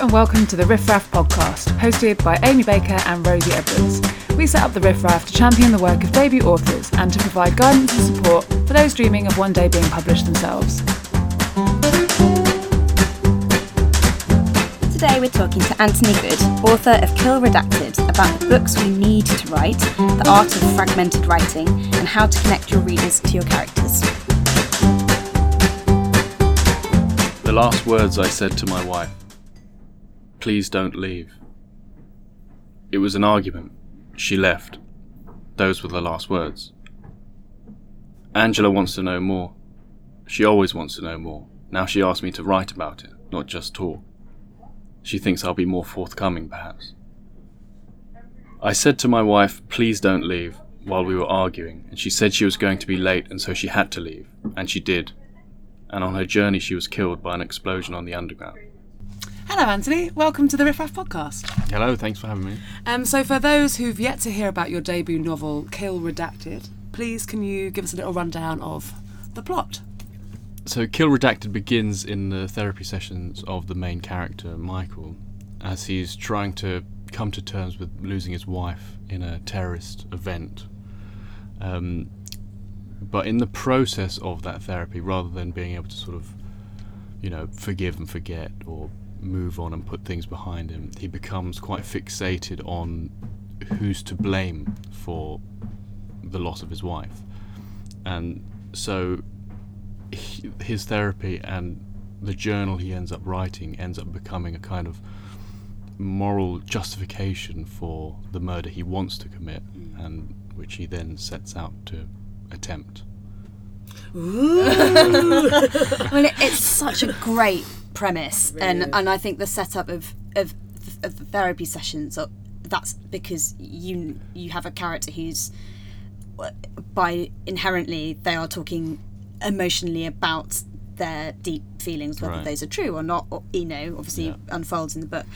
and welcome to the Riff Raff podcast, hosted by Amy Baker and Rosie Edwards. We set up the Riff Raff to champion the work of debut authors and to provide guidance and support for those dreaming of one day being published themselves. Today we're talking to Anthony Good, author of Kill Redacted, about the books we need to write, the art of fragmented writing, and how to connect your readers to your characters. The last words I said to my wife Please don't leave. It was an argument. She left. Those were the last words. Angela wants to know more. She always wants to know more. Now she asks me to write about it, not just talk. She thinks I'll be more forthcoming, perhaps. I said to my wife, Please don't leave, while we were arguing, and she said she was going to be late and so she had to leave, and she did. And on her journey, she was killed by an explosion on the underground. Hello, Anthony. Welcome to the Riff Raff podcast. Hello, thanks for having me. Um, so, for those who've yet to hear about your debut novel, Kill Redacted, please can you give us a little rundown of the plot? So, Kill Redacted begins in the therapy sessions of the main character, Michael, as he's trying to come to terms with losing his wife in a terrorist event. Um, but in the process of that therapy, rather than being able to sort of, you know, forgive and forget or move on and put things behind him, he becomes quite fixated on who's to blame for the loss of his wife. And so he, his therapy and the journal he ends up writing ends up becoming a kind of moral justification for the murder he wants to commit mm. and which he then sets out to attempt. well, it, it's such a great premise, and and I think the setup of of, of the therapy sessions are, that's because you you have a character who's by inherently they are talking emotionally about their deep feelings, whether Right. those are true or not. Or, you know, obviously Yeah. unfolds in the book.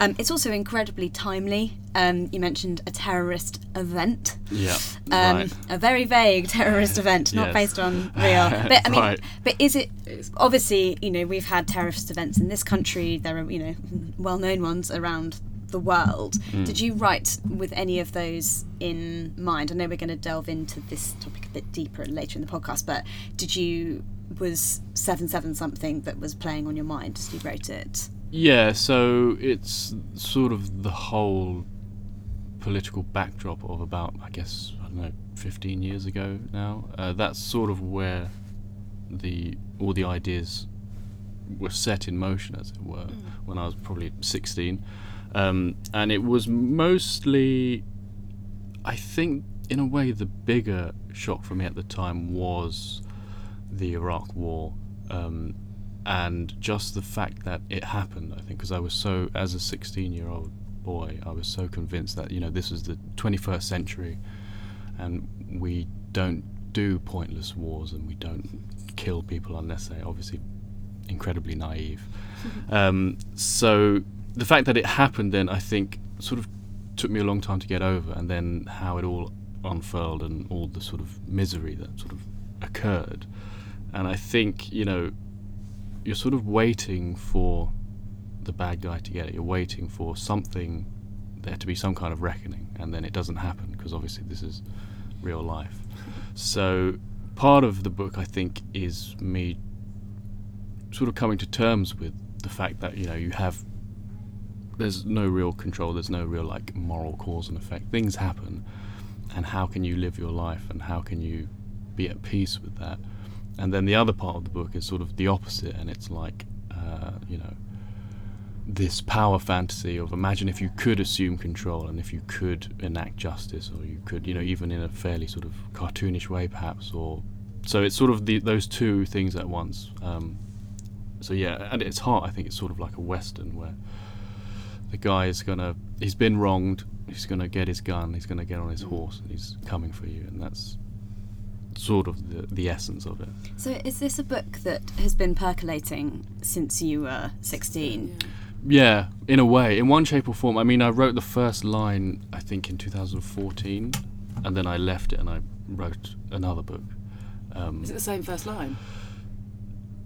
Um, it's also incredibly timely. Um, you mentioned a terrorist event. Yeah. Um, right. A very vague terrorist event, not Yes. based on real. But I mean, Right. but is it obviously? You know, we've had terrorist events in this country. There are you know well-known ones around the world. Hmm. Did you write with any of those in mind? I know we're going to delve into this topic a bit deeper later in the podcast, but did you was seven seven something that was playing on your mind as you wrote it? Yeah, so it's sort of the whole political backdrop of about, I guess, I don't know, 15 years ago now. Uh, that's sort of where the all the ideas were set in motion, as it were, when I was probably 16. Um, and it was mostly, I think, in a way, the bigger shock for me at the time was the Iraq War. Um, and just the fact that it happened, I think, because I was so, as a 16 year old boy, I was so convinced that, you know, this was the 21st century and we don't do pointless wars and we don't kill people unnecessarily. Obviously, incredibly naive. um, so the fact that it happened then, I think, sort of took me a long time to get over, and then how it all unfurled and all the sort of misery that sort of occurred. And I think, you know, you're sort of waiting for the bad guy to get it. You're waiting for something, there to be some kind of reckoning, and then it doesn't happen because obviously this is real life. So part of the book, I think, is me sort of coming to terms with the fact that you know you have there's no real control there's no real like moral cause and effect things happen and how can you live your life and how can you be at peace with that and then the other part of the book is sort of the opposite and it's like uh, you know this power fantasy of imagine if you could assume control and if you could enact justice or you could you know even in a fairly sort of cartoonish way perhaps or so it's sort of the, those two things at once. Um, so yeah and it's hard i think it's sort of like a western where the guy is gonna he's been wronged he's gonna get his gun he's gonna get on his horse and he's coming for you and that's sort of the, the essence of it So is this a book that has been percolating since you were sixteen? Yeah, in a way, in one shape or form. I mean, I wrote the first line, I think, in 2014, and then I left it and I wrote another book. Um, Is it the same first line?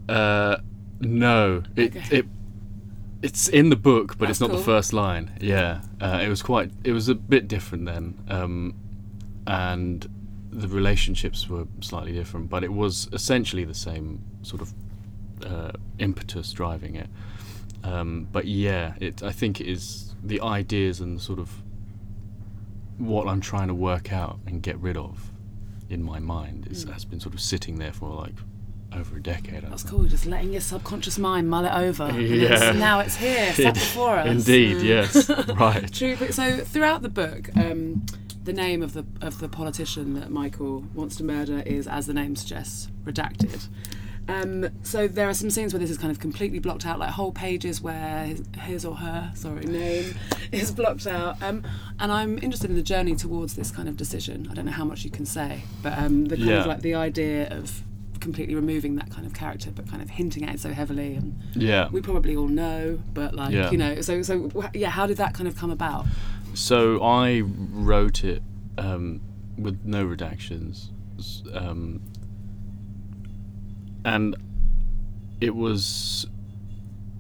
uh, no, it, Okay. it It's in the book, but That's it's not cool. the first line. Yeah, uh, it was quite. It was a bit different then, um, and the relationships were slightly different, but it was essentially the same sort of uh, impetus driving it. Um, but yeah, it. I think it is the ideas and sort of what I'm trying to work out and get rid of in my mind is, has been sort of sitting there for like over a decade. I That's think. cool. Just letting your subconscious mind mull it over. and Yeah. it's- now it's here, sat before us. Indeed, yes, right. True. But so throughout the book, um, the name of the of the politician that Michael wants to murder is, as the name suggests, redacted. Um, so there are some scenes where this is kind of completely blocked out, like whole pages where his, his or her, sorry, name is blocked out. Um, and I'm interested in the journey towards this kind of decision. I don't know how much you can say, but um, the kind Yeah. of like the idea of completely removing that kind of character, but kind of hinting at it so heavily, and Yeah. we probably all know, but like Yeah. you know, so so yeah, how did that kind of come about? So I wrote it um, with no redactions, um, and it was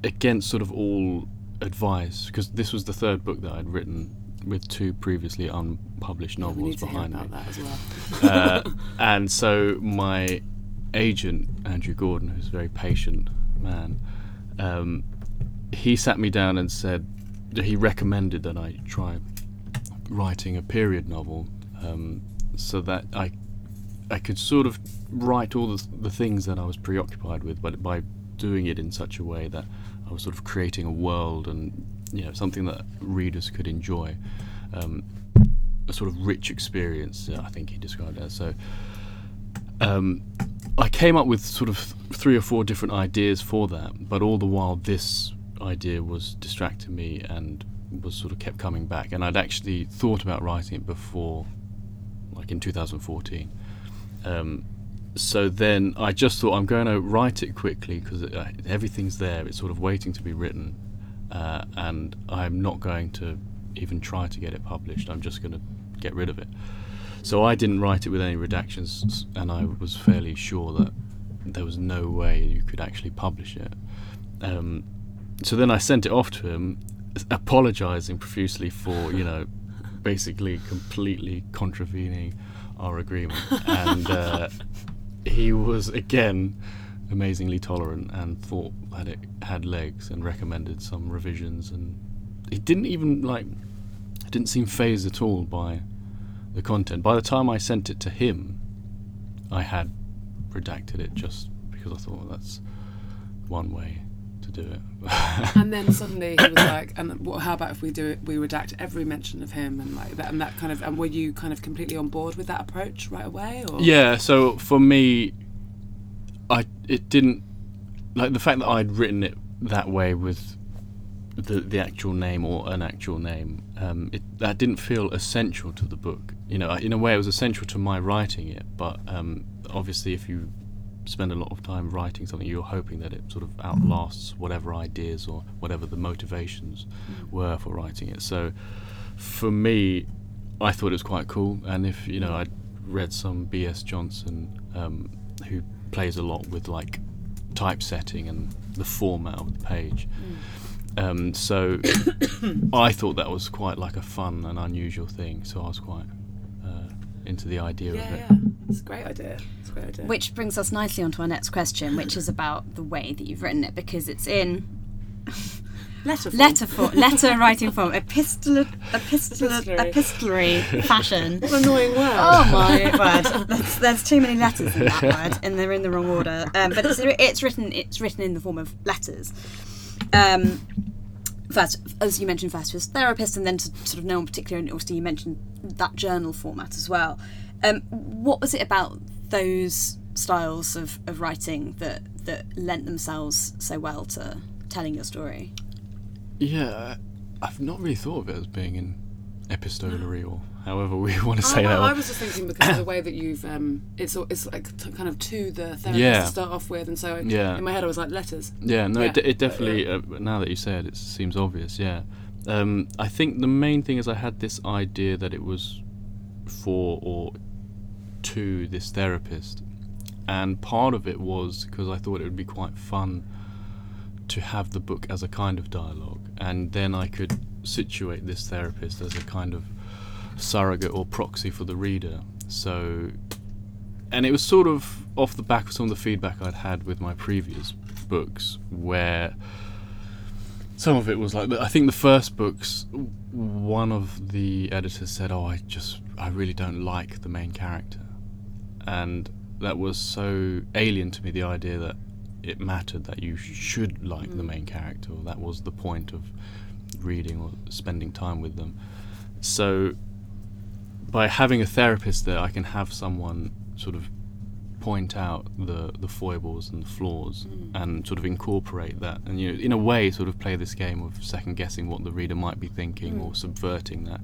against sort of all advice because this was the third book that I'd written with two previously unpublished novels need to hear behind me. that as well. uh, and so my agent Andrew Gordon, who's a very patient man, um, he sat me down and said he recommended that I try writing a period novel, um, so that I I could sort of write all the, the things that I was preoccupied with, but by doing it in such a way that I was sort of creating a world and you know something that readers could enjoy. Um, a sort of rich experience. uh, I think he described it as so. Um, I came up with sort of three or four different ideas for that, but all the while this idea was distracting me and was sort of kept coming back. And I'd actually thought about writing it before, like in 2014. Um, so then I just thought I'm going to write it quickly because uh, everything's there. It's sort of waiting to be written, uh, and I'm not going to even try to get it published. I'm just going to get rid of it. So I didn't write it with any redactions, and I was fairly sure that there was no way you could actually publish it. Um, so then I sent it off to him, apologising profusely for you know, basically completely contravening our agreement, and uh, he was again amazingly tolerant and thought that it had legs and recommended some revisions, and he didn't even like didn't seem fazed at all by the content. By the time I sent it to him, I had redacted it just because I thought well, that's one way do it. and then suddenly he was like, "And what, how about if we do it? We redact every mention of him and like that and that kind of." And were you kind of completely on board with that approach right away? Or yeah, so for me, I it didn't like the fact that I'd written it that way with the the actual name or an actual name. Um, it that didn't feel essential to the book. You know, in a way, it was essential to my writing it. But um, obviously, if you spend a lot of time writing something, you're hoping that it sort of outlasts whatever ideas or whatever the motivations were for writing it. So, for me, I thought it was quite cool. And if you know, I'd read some B.S. Johnson, um, who plays a lot with like typesetting and the format of the page. Um, so I thought that was quite like a fun and unusual thing. So I was quite into the idea yeah, of it. yeah. It's a great idea. It's a great idea. Which brings us nicely onto our next question, which is about the way that you've written it, because it's in letter form. letter form, letter writing form, epistolar, epistolar, Epistolary. epistolary fashion. What an annoying word. Oh my word! There's, there's too many letters in that word, and they're in the wrong order. Um, but it's it's written it's written in the form of letters. Um, first, as you mentioned, first was therapist, and then to sort of no one particular, and also you mentioned that journal format as well. Um, what was it about those styles of, of writing that that lent themselves so well to telling your story? Yeah, I've not really thought of it as being in epistolary or however we want to say I, that. I one. was just thinking because of the way that you've um, it's it's like t- kind of to the therapist Yeah. to start off with, and so Yeah. in my head I was like letters. Yeah, no, Yeah, it, it definitely. Uh, now that you say it, it seems obvious. Yeah, um, I think the main thing is I had this idea that it was for or to this therapist, and part of it was because I thought it would be quite fun to have the book as a kind of dialogue, and then I could situate this therapist as a kind of surrogate or proxy for the reader. So, and it was sort of off the back of some of the feedback I'd had with my previous books, where some of it was like I think the first books. One of the editors said, "Oh, I just I really don't like the main character," and that was so alien to me. The idea that it mattered that you should like the mm. main character, or that was the point of reading or spending time with them. So, by having a therapist there, I can have someone sort of point out the the foibles and the flaws and sort of incorporate that and you know in a way sort of play this game of second guessing what the reader might be thinking or subverting that.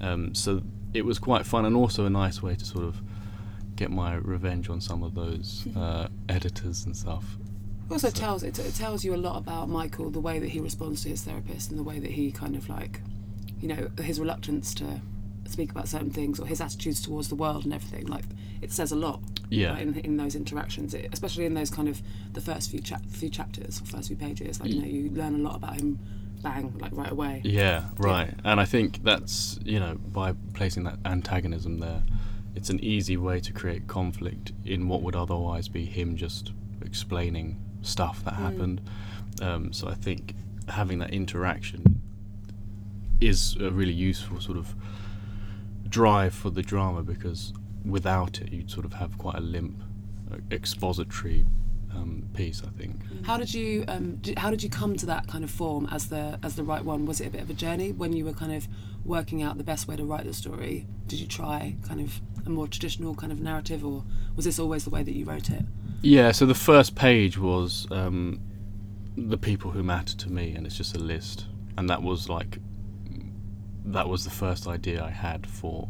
Um, so it was quite fun and also a nice way to sort of get my revenge on some of those uh, editors and stuff. It also tells it, it tells you a lot about Michael, the way that he responds to his therapist, and the way that he kind of like, you know, his reluctance to speak about certain things or his attitudes towards the world and everything. Like, it says a lot. Yeah. right, in, in those interactions, it, especially in those kind of the first few chap few chapters or first few pages. Like, you know, you learn a lot about him, bang, like right away. Yeah, right. And I think that's, you know, by placing that antagonism there, it's an easy way to create conflict in what would otherwise be him just explaining stuff that happened. Um, so I think having that interaction is a really useful sort of drive for the drama because without it, you'd sort of have quite a limp uh, expository um, piece, I think. How did you um, d how did you come to that kind of form as the as the right one? Was it a bit of a journey when you were kind of working out the best way to write the story? Did you try kind of a more traditional kind of narrative, or was this always the way that you wrote it? Yeah, so the first page was um, the people who matter to me, and it's just a list, and that was like that was the first idea I had for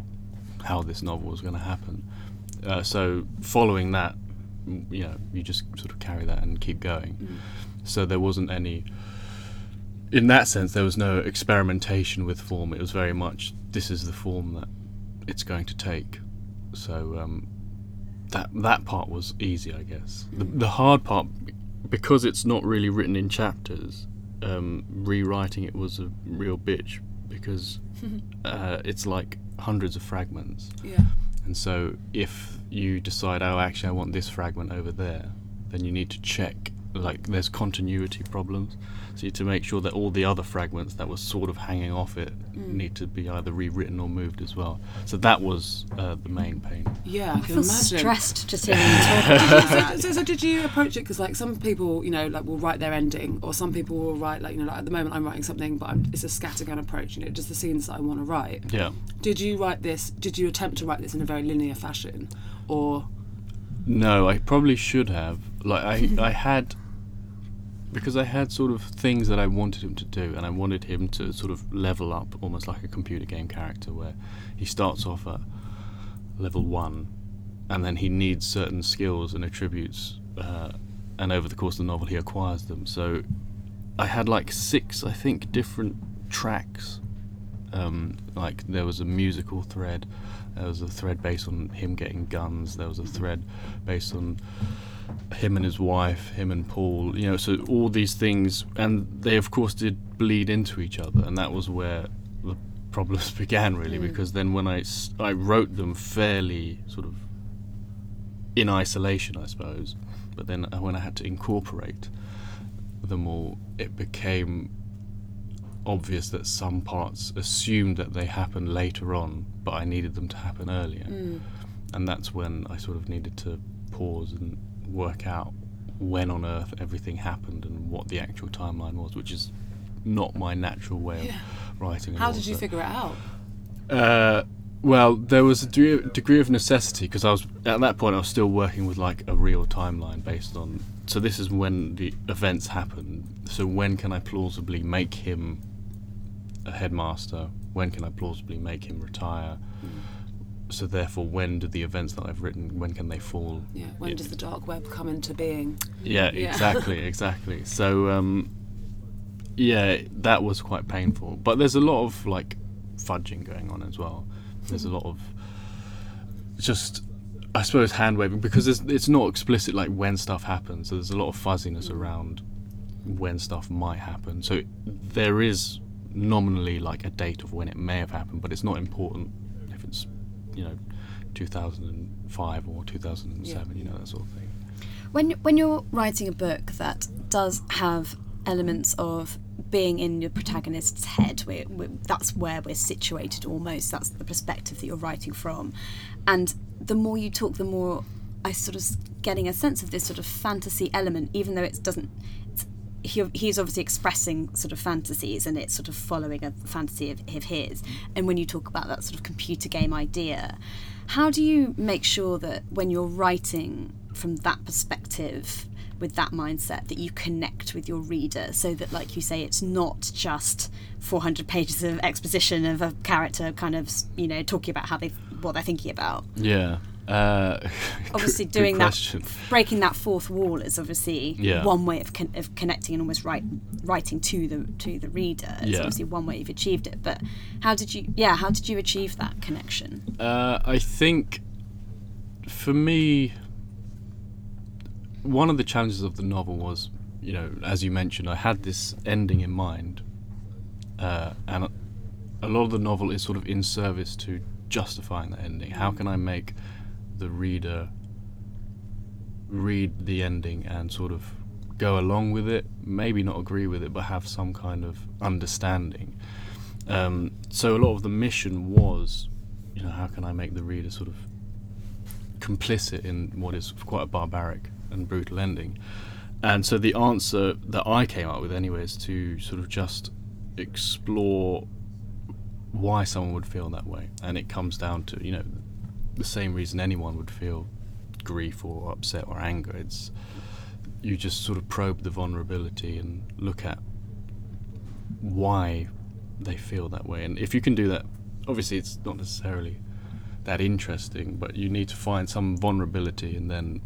how this novel was going to happen. Uh, so following that, you know, you just sort of carry that and keep going. So there wasn't any. In that sense, there was no experimentation with form. It was very much this is the form that it's going to take. So um, that that part was easy, I guess. The, the hard part, because it's not really written in chapters, um, rewriting it was a real bitch because uh, it's like hundreds of fragments. Yeah. And so if you decide, oh, actually, I want this fragment over there, then you need to check. Like, there's continuity problems. So you need to make sure that all the other fragments that were sort of hanging off it need to be either rewritten or moved as well. So that was uh, the main pain. Yeah, I I feel imagine. stressed just hearing you talk about that. so, so did you approach it because like some people you know like will write their ending or some people will write like you know like at the moment i'm writing something but I'm, it's a scattergun approach you know just the scenes that i want to write Yeah. did you write this did you attempt to write this in a very linear fashion or No, I probably should have. Like I, I had because I had sort of things that I wanted him to do, and I wanted him to sort of level up, almost like a computer game character, where he starts off at level one, and then he needs certain skills and attributes, uh, and over the course of the novel he acquires them. So I had like six, I think, different tracks. Um, like there was a musical thread, there was a thread based on him getting guns, there was a thread based on him and his wife, him and Paul, you know, so all these things, and they of course did bleed into each other, and that was where the problems began really, because then when I I wrote them fairly sort of in isolation, I suppose, but then uh, when I had to incorporate them all, it became obvious that some parts assumed that they happened later on, but I needed them to happen earlier. And that's when I sort of needed to pause and work out when on earth everything happened and what the actual timeline was, which is not my natural way Yeah. of writing. how did you so- figure it out uh, well, there was a degree, degree of necessity because I was at that point I was still working with like a real timeline based on. So this is when the events happen. So when can I plausibly make him a headmaster? When can I plausibly make him retire? Hmm. So therefore, when do the events that I've written when can they fall? yeah when It- does the dark web come into being Yeah, Yeah. exactly, exactly. So, um, yeah, that was quite painful. But there's a lot of like fudging going on as well. There's a hmm. lot of just, I suppose, hand waving because it's, it's not explicit like when stuff happens. So there's a lot of fuzziness hmm. around when stuff might happen. So there is nominally like a date of when it may have happened, but it's not important if it's you know 2005 or 2007, you know that sort of thing. When when you're writing a book that does have elements of being in your protagonist's head, we we that's where we're situated almost. That's the perspective that you're writing from, and the more you talk, the more I sort of getting a sense of this sort of fantasy element, even though it doesn't. It's, he, he's obviously expressing sort of fantasies and it's sort of following a fantasy of, of his. And when you talk about that sort of computer game idea, how do you make sure that when you're writing from that perspective, with that mindset, that you connect with your reader so that, like you say, it's not just 400 pages of exposition of a character kind of, you know, talking about how they what they're thinking about? Yeah. Uh, obviously good- good doing that breaking that fourth wall is obviously Yeah. one way of, con- of connecting and almost write, writing to the to the reader it's Yeah. obviously one way you've achieved it but how did you yeah how did you achieve that connection Uh, I think for me, one of the challenges of the novel was, you know, as you mentioned, I had this ending in mind, uh, and a- a lot of the novel is sort of in service to justifying that ending. How can I make the reader read the ending and sort of go along with it, maybe not agree with it, but have some kind of understanding? Um, so a lot of the mission was, you know, how can I make the reader sort of complicit in what is quite a barbaric and brutal ending? And so the answer that I came up with, anyway, is to sort of just explore why someone would feel that way, and it comes down to you know the same reason anyone would feel grief or upset or anger. It's you just sort of probe the vulnerability and look at why they feel that way. And if you can do that, obviously it's not necessarily that interesting, but you need to find some vulnerability and then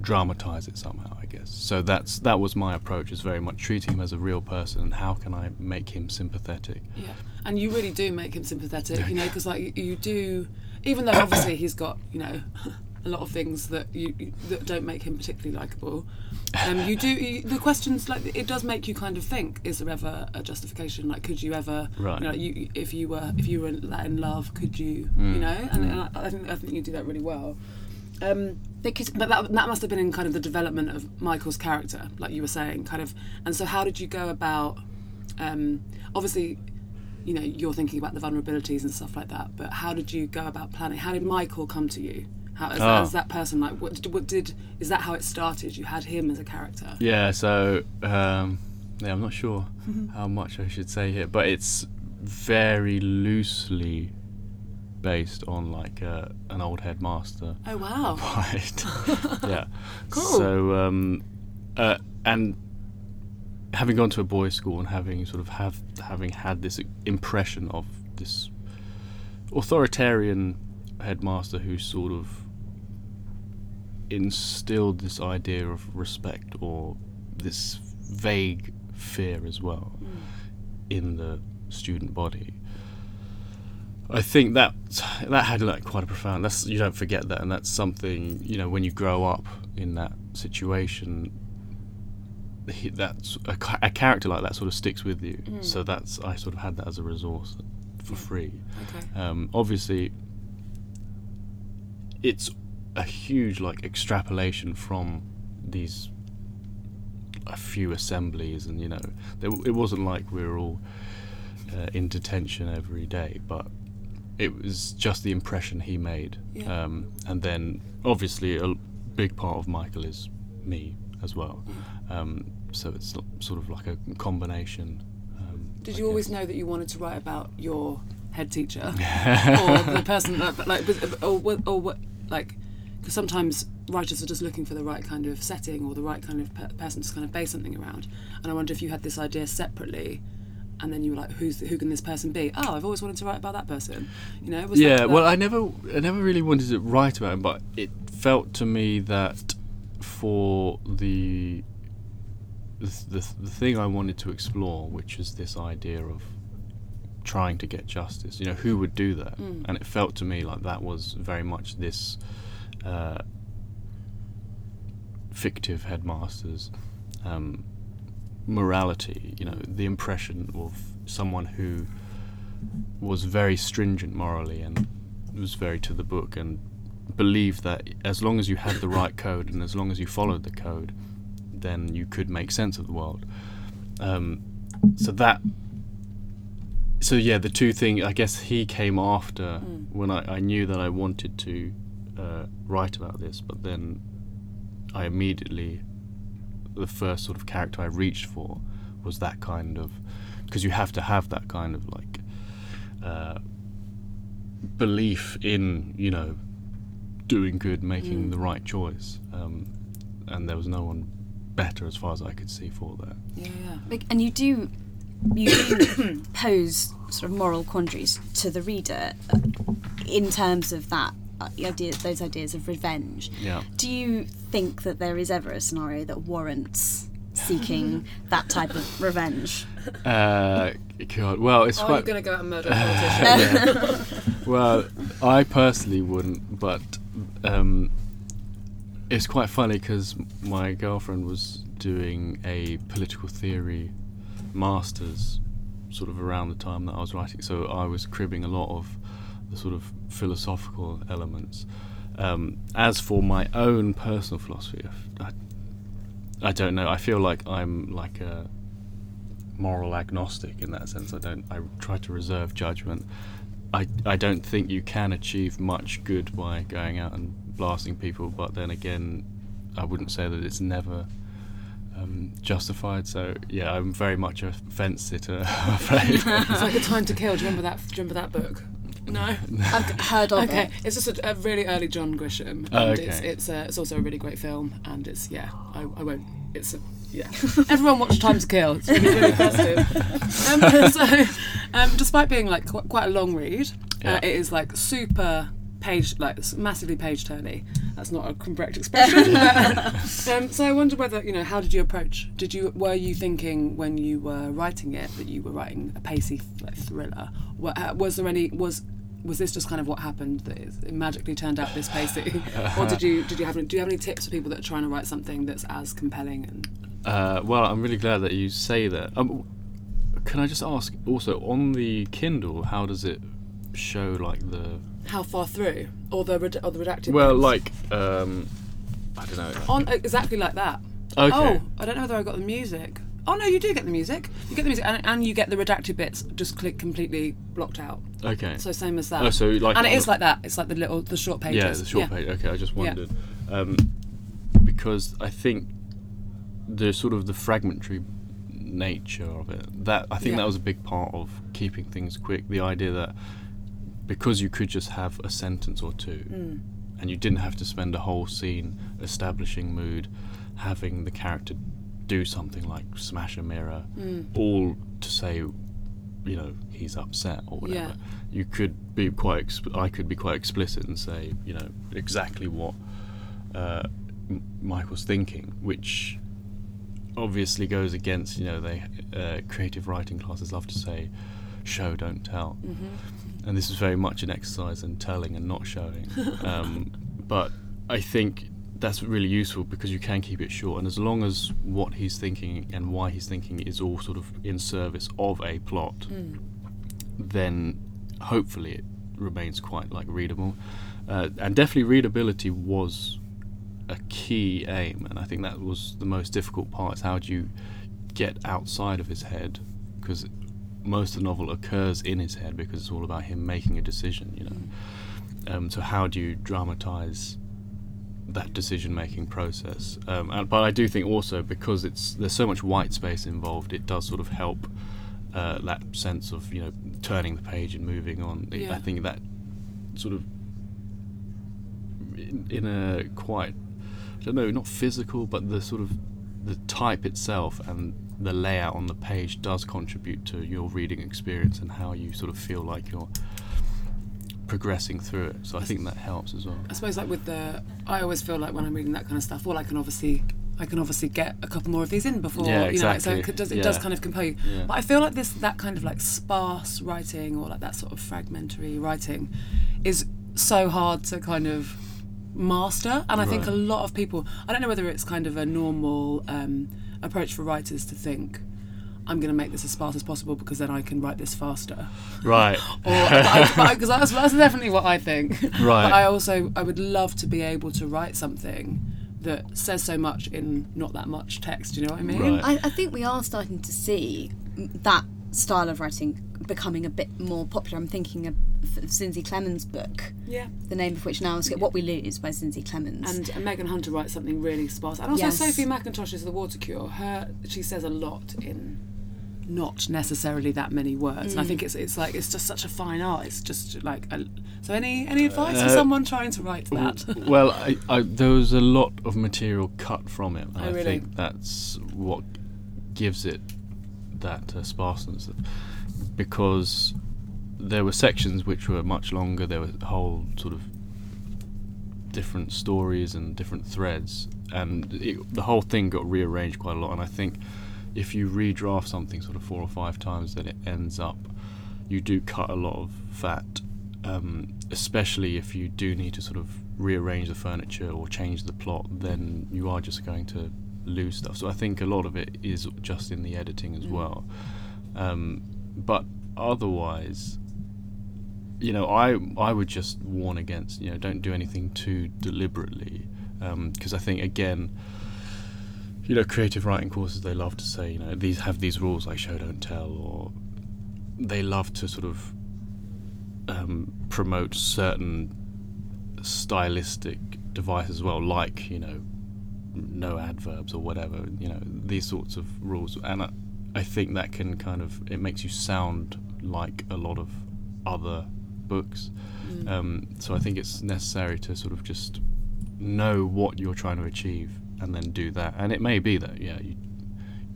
dramatize it somehow, I guess. So that's that was my approach. Is very much treating him as a real person and how can I make him sympathetic? Yeah, and you really do make him sympathetic, you know, because like you, you do, even though obviously he's got you know a lot of things that you you- that don't make him particularly likable. Um, you do you, the questions like it does make you kind of think: Is there ever a justification? Like, could you ever, Right. you know, you, if you were if you were in, love, could you, Mm. you know? And, and I, I think I think you do that really well. Um, because but that, that must have been in kind of the development of Michael's character, like you were saying, kind of. And so, how did you go about? Um, obviously, you know, you're thinking about the vulnerabilities and stuff like that. But how did you go about planning? How did Michael come to you? How as, Oh. as that person? Like, what did, what did? Is that how it started? You had him as a character. Yeah, so um, yeah, I'm not sure how much I should say here, but it's very loosely based on like uh, an old headmaster. Oh wow! Right. yeah. Cool. So um, uh, and having gone to a boys' school and having sort of have having had this impression of this authoritarian headmaster who sort of instilled this idea of respect or this vague fear as well mm. in the student body. I think that that had like quite a profound. That's you don't forget that, and that's something you know when you grow up in that situation. He- That's a, a character like that sort of sticks with you. So that's I sort of had that as a resource for free. Okay. Um, obviously, it's a huge like extrapolation from these a few assemblies, and you know, there, it wasn't like we were all uh, in detention every day, but it was just the impression he made. Yeah. Um, and then, obviously, a big part of Michael is me as well. Um, so it's sort of like a combination. Um, Did you always know that you wanted to write about your head teacher or the person that, like, or what, or what, like, because sometimes writers are just looking for the right kind of setting or the right kind of pe- person to kind of base something around. And I wonder if you had this idea separately, and then you were like, "Who's who can this person be?" Oh, I've always wanted to write about that person. You know? Was yeah that, well i never i never really wanted to write about him but it felt to me that for the the, the, the thing i wanted to explore which is this idea of trying to get justice you know who would do that and it felt to me like that was very much this uh, fictive headmasters um, morality. You know, the impression of someone who was very stringent morally and was very to the book and believed that as long as you had the right code and as long as you followed the code, then you could make sense of the world. Um, so that. So yeah, the two things. I guess he came after when I, I knew that I wanted to uh, write about this, but then I immediately the first sort of character I reached for was that kind of because you have to have that kind of like uh, belief in you know doing good, making the right choice, um, and there was no one better as far as I could see for that. Yeah, yeah. Like, and you do you do pose sort of moral quandaries to the reader uh, in terms of that uh, idea, those ideas of revenge. Yeah. Do you think that there is ever a scenario that warrants seeking that type of revenge? Uh, God, well, it's Oh, you're going to go out and murder a politician? well. I personally wouldn't, but um, it's quite funny because my girlfriend was doing a political theory masters sort of around the time that I was writing, so I was cribbing a lot of the sort of philosophical elements. Um, as for my own personal philosophy, I, I don't know. I feel like I'm like a moral agnostic in that sense. I don't. I try to reserve judgment. I I don't think you can achieve much good by going out and blasting people. But then again, I wouldn't say that it's never um, justified. So yeah, I'm very much a fence sitter. I'm afraid. it's like a time to kill. Do you remember that? Do you remember that book? No. I've heard of Okay, it. it's just a, a really early John Grisham, and Oh, it's okay. it's, uh, it's also a really great film, and it's yeah, I, I won't. It's a, yeah. Everyone watch Time to Kill. It's really really positive. Um, so, um, despite being like qu- quite a long read, Yeah. uh, it is like super page like it's massively page turny. That's not a correct expression. but, um, so I wonder whether you know how did you approach? Did you were you thinking when you were writing it that you were writing a pacey like, thriller? Was there any was was this just kind of what happened that it it magically turned out this pacey, or did you did you have any, do you have any tips for people that are trying to write something that's as compelling and Uh, well, I'm really glad that you say that. Um, can I just ask also on the Kindle, how does it show like the how far through or the red- or the redacted? well, like um, I don't know. on exactly like that. Okay. Oh, I don't know whether I got the music. Oh no, you do get the music. You get the music, and, and you get the redacted bits just click completely blocked out. Okay. So same as that. Oh, so like and it on is the- like that. It's like the little, the short pages. Yeah, the short page. Okay, I just Yeah. wondered um, because I think the sort of the fragmentary nature of it. That I think Yeah. that was a big part of keeping things quick. The idea that because you could just have a sentence or two, Mm. and you didn't have to spend a whole scene establishing mood, having the character do something like smash a mirror, Mm. all to say, you know, he's upset or whatever. Yeah. You could be quite. Exp- I could be quite explicit and say, you know, exactly what uh, M- Michael's thinking, which obviously goes against, you know, they uh, creative writing classes love to say, show don't tell, Mm-hmm. And this is very much an exercise in telling and not showing. um, but I think that's really useful because you can keep it short, and as long as what he's thinking and why he's thinking is all sort of in service of a plot, Mm. then hopefully it remains quite like readable. Uh, and definitely readability was a key aim, and I think that was the most difficult part. Is how do you get outside of his head? Because most of the novel occurs in his head because it's all about him making a decision. You know, um, so how do you dramatize that decision-making process? Um, and, but I do think also because it's there's so much white space involved, it does sort of help uh, that sense of you know turning the page and moving on. I- Yeah. I think that sort of in, in a quite I don't know not physical but the sort of the type itself and the layout on the page does contribute to your reading experience and how you sort of feel like you're progressing through it. So I think that helps as well. I suppose like with the, I always feel like when I'm reading that kind of stuff, well, I can obviously, I can obviously get a couple more of these in before, Yeah, you know, so it, does, it does kind of compel you. Yeah. But I feel like this, that kind of like sparse writing or like that sort of fragmentary writing, is so hard to kind of master. And I think a lot of people, I don't know whether it's kind of a normal. Um, approach for writers to think. I'm going to make this as fast as possible because then I can write this faster. Right. Because that's, that's definitely what I think. Right. But I also I would love to be able to write something that says so much in not that much text. Do you know what I mean? Right. I, I think we are starting to see that style of writing becoming a bit more popular. I'm thinking of, of Zinzi Clemmons' book, Yeah. the name of which now is What We Lose by Zinzi Clemmons. And, and Megan Hunter writes something really sparse. And also Yes. Sophie Mackintosh's The Water Cure. Her she says a lot in not necessarily that many words. And I think it's it's like it's just such a fine art. It's just like a, so. Any any advice for Uh, someone trying to write that? well, I, I, there was a lot of material cut from it. And Oh, I really? think that's what gives it that uh, sparseness, because there were sections which were much longer. There were whole sort of different stories and different threads, and it, the whole thing got rearranged quite a lot. And I think if you redraft something sort of four or five times, then it ends up you do cut a lot of fat, um, especially if you do need to sort of rearrange the furniture or change the plot. Then you are just going to lose stuff. So I think a lot of it is just in the editing as well. Um, but otherwise, you know, I I would just warn against you know don't do anything too deliberately because I think again, you know, creative writing courses they love to say you know these have these rules like show don't tell or they love to sort of um, promote certain stylistic devices as well, like you know no adverbs or whatever, you know these sorts of rules, and I, I think that can kind of it makes you sound like a lot of other books. Um, so I think it's necessary to sort of just know what you're trying to achieve and then do that. And it may be that yeah, you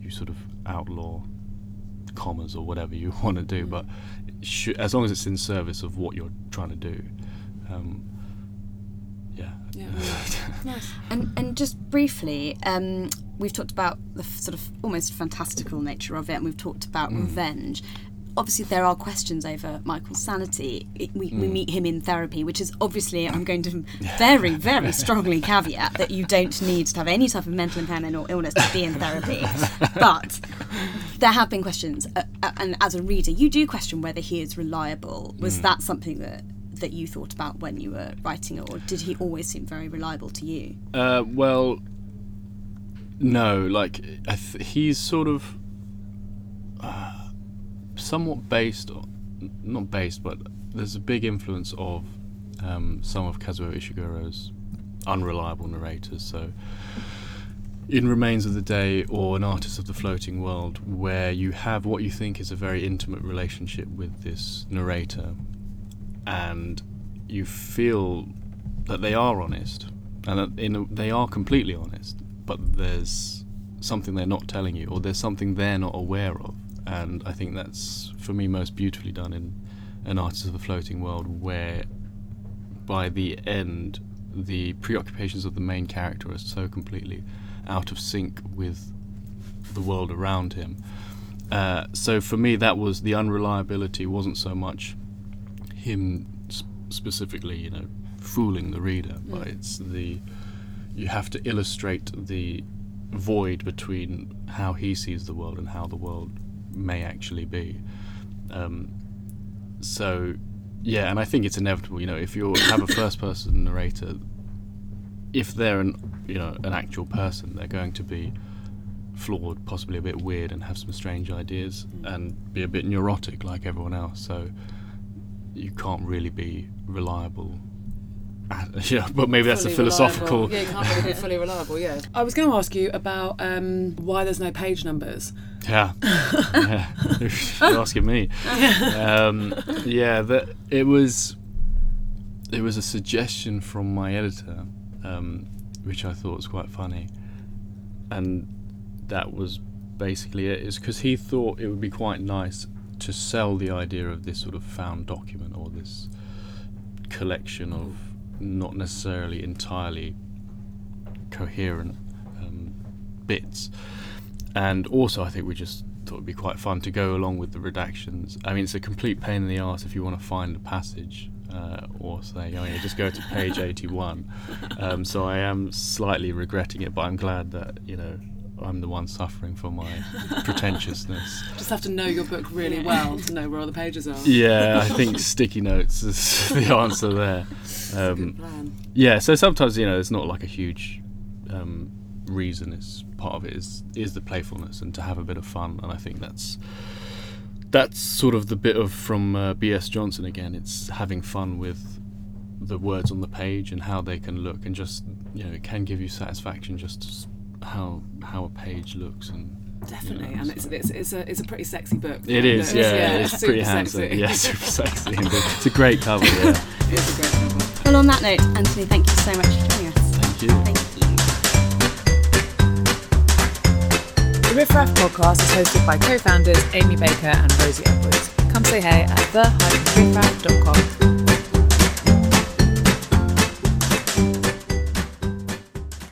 you sort of outlaw commas or whatever you want to do, but it should, as long as it's in service of what you're trying to do, um, yeah. Yeah. nice. And and just briefly, um, we've talked about the f- sort of almost fantastical nature of it, and we've talked about revenge. Obviously, there are questions over Michael's sanity. It, we, we meet him in therapy, which is obviously, I'm going to very, very strongly caveat that you don't need to have any type of mental impairment or illness to be in therapy. But there have been questions, uh, uh, and as a reader, you do question whether he is reliable. Was that something that that you thought about when you were writing it, or did he always seem very reliable to you? Uh, well, no. Like I th- he's sort of uh, somewhat based, not based, but there's a big influence of um, some of Kazuo Ishiguro's unreliable narrators. So. In Remains of the Day or An Artist of the Floating World, where you have what you think is a very intimate relationship with this narrator, and you feel that they are honest and that a, they are completely honest but there's something they're not telling you or there's something they're not aware of and i think that's for me most beautifully done in an artist of the floating world where by the end the preoccupations of the main character are so completely out of sync with the world around him. Uh, so for me that was the unreliability wasn't so much him s- specifically, you know, fooling the reader, but it's the you have to illustrate the void between how he sees the world and how the world may actually be. Um, so, yeah, and I think it's inevitable. You know, if you have a first-person narrator, if they're an you know an actual person, they're going to be flawed, possibly a bit weird, and have some strange ideas, and be a bit neurotic like everyone else. So you can't really be reliable. yeah, but maybe that's a philosophical. reliable. Yeah, you can't really be fully reliable. Yeah. I was going to ask you about um, why there's no page numbers. Yeah, yeah. You're asking me. Um, yeah, that it was. It was a suggestion from my editor, um, which I thought was quite funny, and that was basically it. Is because he thought it would be quite nice to sell the idea of this sort of found document or this collection of not necessarily entirely coherent um, bits. And also, I think we just thought it'd be quite fun to go along with the redactions. I mean, it's a complete pain in the ass if you want to find a passage uh, or say, oh yeah, just go to page 81. Um, so I am slightly regretting it, but I'm glad that, you know, I'm the one suffering for my pretentiousness. Just have to know your book really well to know where all the pages are. Yeah, I think sticky notes is the answer there. Um, Good plan. yeah, so sometimes you know it's not like a huge um, reason. It's part of it is is the playfulness and to have a bit of fun, and I think that's that's sort of the bit of from uh, B.S. Johnson again. It's having fun with the words on the page and how they can look, and just you know it can give you satisfaction just s- how how a page looks and. Definitely, you know, and it's, it's it's a it's a pretty sexy book. It is, It's- yeah, it's super pretty handsome. sexy. Yeah, super sexy. It's a great cover, yeah. it's a great cover. Well, on that note, Anthony, thank you so much for joining us. Thank you. Thank you. The Riff Raff podcast is hosted by co-founders Amy Baker and Rosie Edwards. Come say hey at the-riffraff.com.